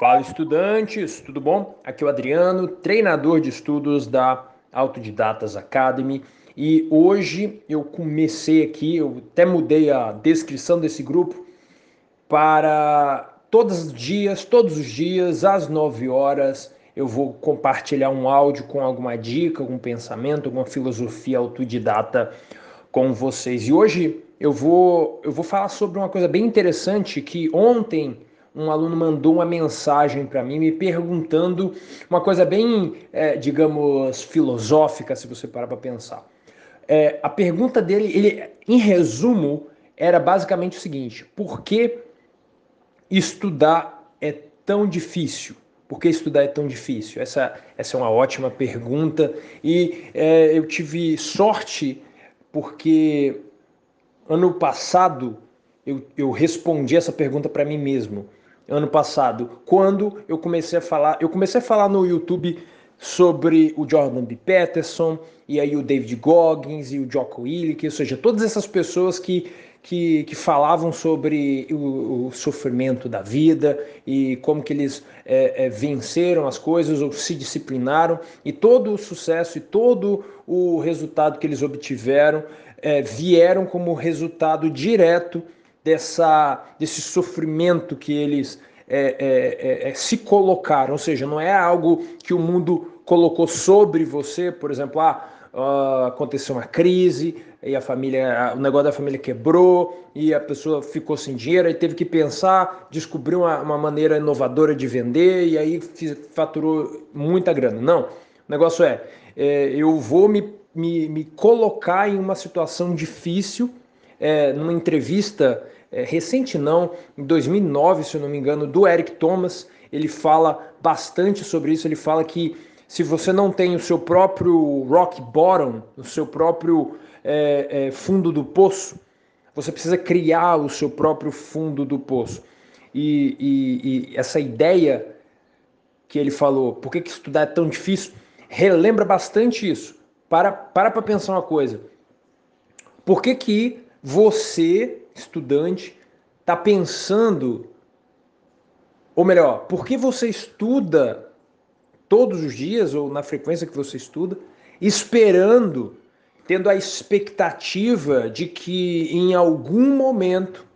Fala estudantes, tudo bom? Aqui é o Adriano, treinador de estudos da Autodidatas Academy. E hoje eu comecei aqui, eu até mudei a descrição desse grupo para todos os dias, todos os dias, às 9 horas, eu vou compartilhar um áudio com alguma dica, algum pensamento, alguma filosofia autodidata com vocês. E hoje eu vou, eu vou falar sobre uma coisa bem interessante que ontem um aluno mandou uma mensagem para mim me perguntando uma coisa bem, é, digamos, filosófica, se você parar para pensar. É, a pergunta dele, ele, em resumo, era basicamente o seguinte: por que estudar é tão difícil? Por que estudar é tão difícil? Essa, essa é uma ótima pergunta e é, eu tive sorte porque ano passado eu, eu respondi essa pergunta para mim mesmo ano passado, quando eu comecei a falar, eu comecei a falar no YouTube sobre o Jordan B. Peterson, e aí o David Goggins e o Jocko Willink, ou seja, todas essas pessoas que, que, que falavam sobre o, o, sofrimento da vida e como que eles é, é, venceram as coisas ou se disciplinaram, e todo o sucesso e todo o resultado que eles obtiveram é, vieram como resultado direto dessa, desse sofrimento que eles é, é, é, é, se colocaram, ou seja, não é algo que o mundo colocou sobre você, por exemplo, ah, uh, aconteceu uma crise e a família, o negócio da família quebrou e a pessoa ficou sem dinheiro e teve que pensar, descobriu uma, uma maneira inovadora de vender e aí faturou muita grana. Não, o negócio é, é eu vou me, me, me colocar em uma situação difícil, é, numa entrevista é, recente não, em 2009, se eu não me engano, do Eric Thomas, ele fala bastante sobre isso, ele fala que se você não tem o seu próprio rock bottom, o seu próprio é, é, fundo do poço, você precisa criar o seu próprio fundo do poço. E, e, e essa ideia que ele falou, por que, que estudar é tão difícil, relembra bastante isso. Para para para pensar uma coisa. Por que, que você estudante está pensando, ou melhor, por que você estuda todos os dias ou na frequência que você estuda, esperando, tendo a expectativa de que em algum momento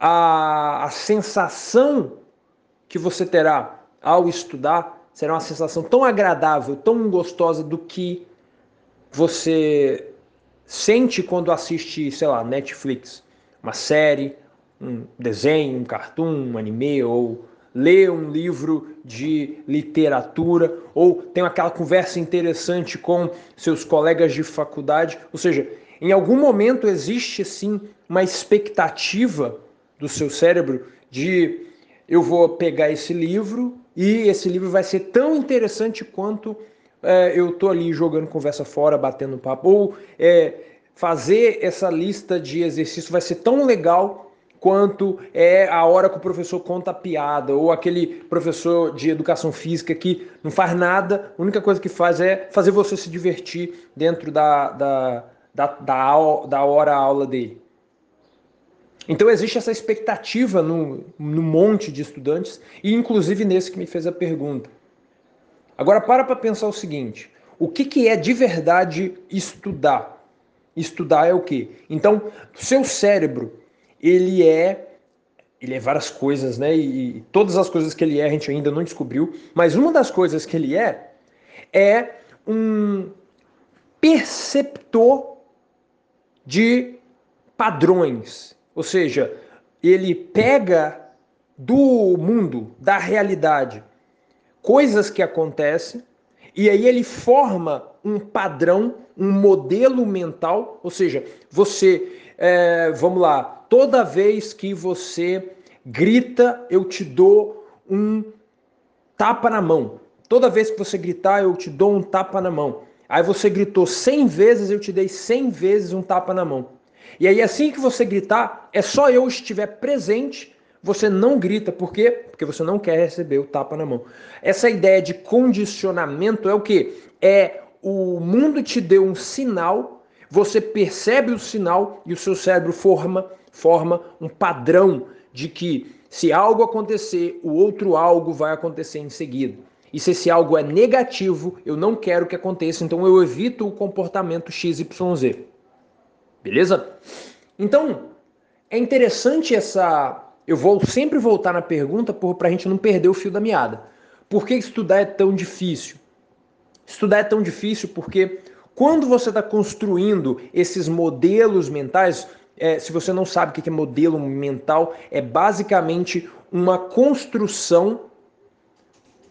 a, a sensação que você terá ao estudar será uma sensação tão agradável, tão gostosa do que você sente quando assiste, sei lá, Netflix uma série, um desenho, um cartoon, um anime, ou lê um livro de literatura, ou tem aquela conversa interessante com seus colegas de faculdade. Ou seja, em algum momento existe sim uma expectativa do seu cérebro de eu vou pegar esse livro e esse livro vai ser tão interessante quanto é, eu tô ali jogando conversa fora, batendo papo, ou é, fazer essa lista de exercícios vai ser tão legal quanto é a hora que o professor conta a piada, ou aquele professor de educação física que não faz nada, a única coisa que faz é fazer você se divertir dentro da, da, da, da, da hora aula dele. Então existe essa expectativa no, no monte de estudantes, e inclusive nesse que me fez a pergunta. Agora para para pensar o seguinte: o que, que é de verdade estudar? Estudar é o quê? Então, seu cérebro, ele é ele é várias coisas, né? E, e, todas as coisas que ele é a gente ainda não descobriu, mas uma das coisas que ele é é um perceptor de padrões. Ou seja, ele pega do mundo, da realidade, coisas que acontecem e aí ele forma um padrão, um modelo mental, ou seja, você, é, vamos lá, toda vez que você grita, eu te dou um tapa na mão. Toda vez que você gritar, eu te dou um tapa na mão. Aí você gritou 100 vezes, eu te dei 100 vezes um tapa na mão. E aí assim que você gritar, é só eu estiver presente você não grita, por quê? Porque você não quer receber o tapa na mão. Essa ideia de condicionamento é o que? É o mundo te deu um sinal, você percebe o sinal e o seu cérebro forma, forma um padrão de que Se algo acontecer, o outro algo vai acontecer em seguida. E se esse algo é negativo, eu não quero que aconteça, então eu evito o comportamento XYZ. Beleza? Então, é interessante essa. Eu vou sempre voltar na pergunta para a gente não perder o fio da meada. Por que estudar é tão difícil? Estudar é tão difícil porque quando você está construindo esses modelos mentais, é, se você não sabe o que é modelo mental, é basicamente uma construção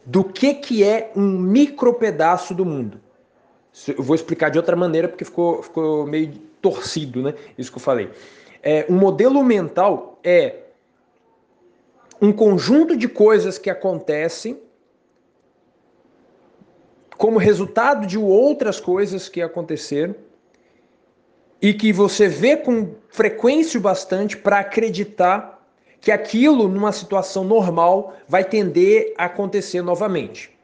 do que, que é um micro pedaço do mundo. Eu vou explicar de outra maneira porque ficou, ficou meio torcido, né? Isso que eu falei. É, um modelo mental é um conjunto de coisas que acontecem como resultado de outras coisas que aconteceram e que você vê com frequência bastante para acreditar que aquilo, numa situação normal, vai tender a acontecer novamente.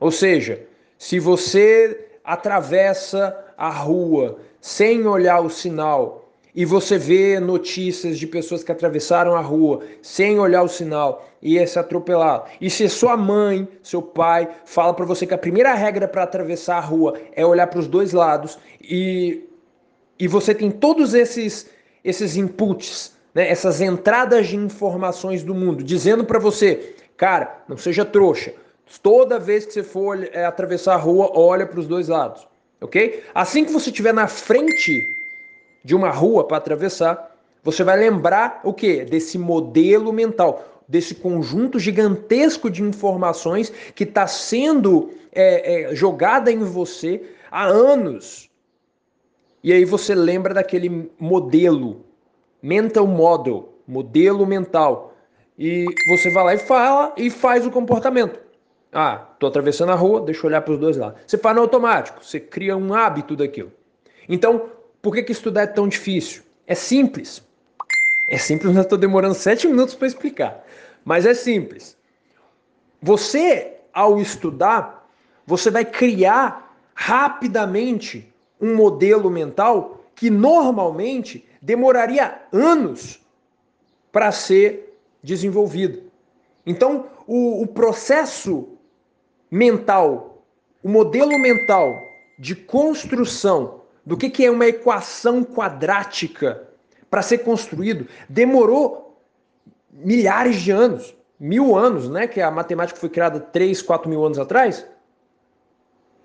Ou seja, se você atravessa a rua sem olhar o sinal e você vê notícias de pessoas que atravessaram a rua sem olhar o sinal e ia se atropelar. E se sua mãe, seu pai, fala para você que a primeira regra para atravessar a rua é olhar para os dois lados e, e você tem todos esses, esses inputs, né, essas entradas de informações do mundo, dizendo para você, cara, não seja trouxa. Toda vez que você for é, atravessar a rua, olha para os dois lados, ok? Assim que você estiver na frente de uma rua para atravessar, você vai lembrar o que? Desse modelo mental, desse conjunto gigantesco de informações que está sendo é, é, jogada em você há anos. E aí você lembra daquele modelo, mental model, modelo mental. E você vai lá e fala e faz o comportamento. Ah, tô atravessando a rua, deixa eu olhar para os dois lados. Você faz no automático, você cria um hábito daquilo. Então, por que, que estudar é tão difícil? É simples. É simples, mas estou demorando sete minutos para explicar. Mas é simples. Você, ao estudar, você vai criar rapidamente um modelo mental que normalmente demoraria anos para ser desenvolvido. Então, o, o processo mental, o modelo mental de construção do que, que é uma equação quadrática para ser construído, demorou milhares de anos, mil anos, né? Que a matemática foi criada 3, 4 mil anos atrás.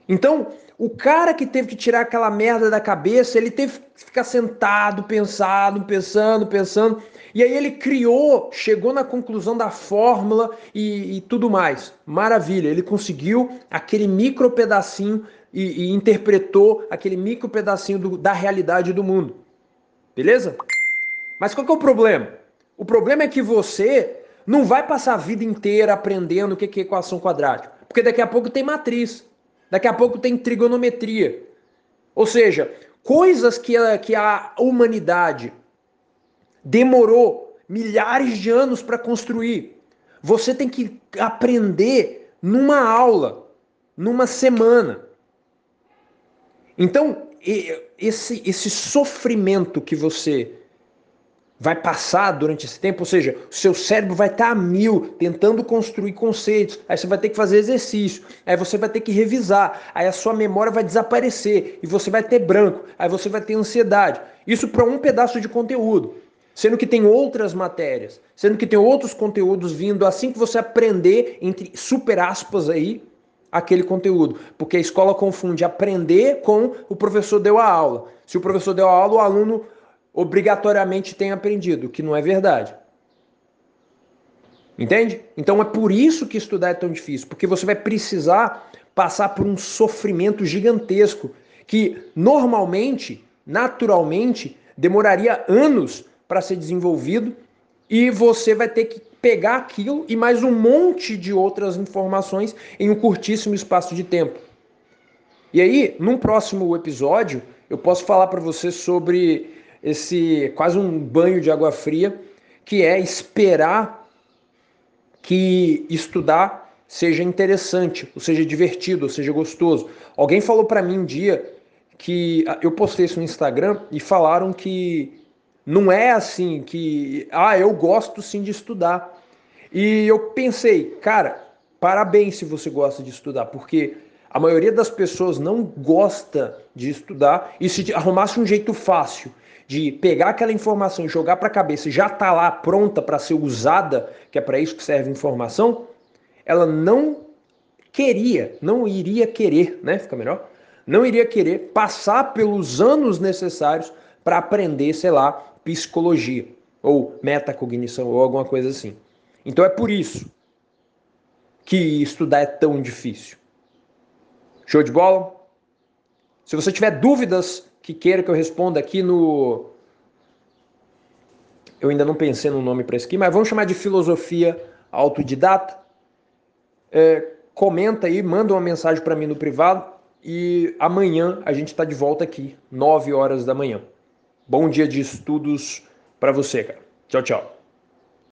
Então, o cara que teve que tirar aquela merda da cabeça, ele teve que ficar sentado, pensado, pensando, pensando. E aí ele criou, chegou na conclusão da fórmula e, e tudo mais. Maravilha, ele conseguiu aquele micro pedacinho e, e interpretou aquele micro pedacinho do, da realidade do mundo. Beleza? Mas qual que é o problema? O problema é que você não vai passar a vida inteira aprendendo o que é equação quadrática. Porque daqui a pouco tem matriz. Daqui a pouco tem trigonometria. Ou seja, coisas que a, que a humanidade demorou milhares de anos para construir. Você tem que aprender numa aula, numa semana. Então, esse, esse sofrimento que você vai passar durante esse tempo, ou seja, o seu cérebro vai estar a mil tentando construir conceitos, aí você vai ter que fazer exercício, aí você vai ter que revisar, aí a sua memória vai desaparecer e você vai ter branco, aí você vai ter ansiedade. Isso para um pedaço de conteúdo, sendo que tem outras matérias, sendo que tem outros conteúdos vindo assim que você aprender entre super aspas aí aquele conteúdo, porque a escola confunde aprender com o professor deu a aula. Se o professor deu a aula, o aluno obrigatoriamente tem aprendido, que não é verdade. Entende? Então é por isso que estudar é tão difícil, porque você vai precisar passar por um sofrimento gigantesco que normalmente, naturalmente, demoraria anos para ser desenvolvido e você vai ter que pegar aquilo e mais um monte de outras informações em um curtíssimo espaço de tempo. E aí, num próximo episódio, eu posso falar para você sobre esse quase um banho de água fria, que é esperar que estudar seja interessante, ou seja divertido, ou seja gostoso. Alguém falou para mim um dia que ah, eu postei isso no Instagram e falaram que Não é assim que, ah, eu gosto sim de estudar. E eu pensei, cara, parabéns se você gosta de estudar, porque a maioria das pessoas não gosta de estudar e se arrumasse um jeito fácil de pegar aquela informação e jogar para a cabeça e já tá lá pronta para ser usada, que é para isso que serve informação, ela não queria, não iria querer, né? Fica melhor? Não iria querer passar pelos anos necessários para aprender, sei lá, psicologia ou metacognição ou alguma coisa assim. Então é por isso que estudar é tão difícil. Show de bola? Se você tiver dúvidas que queira que eu responda aqui no. Eu ainda não pensei no nome para isso aqui, mas vamos chamar de filosofia autodidata. É, comenta aí, manda uma mensagem para mim no privado e amanhã a gente está de volta aqui, 9 horas da manhã. Bom dia de estudos para você, cara. Tchau, tchau.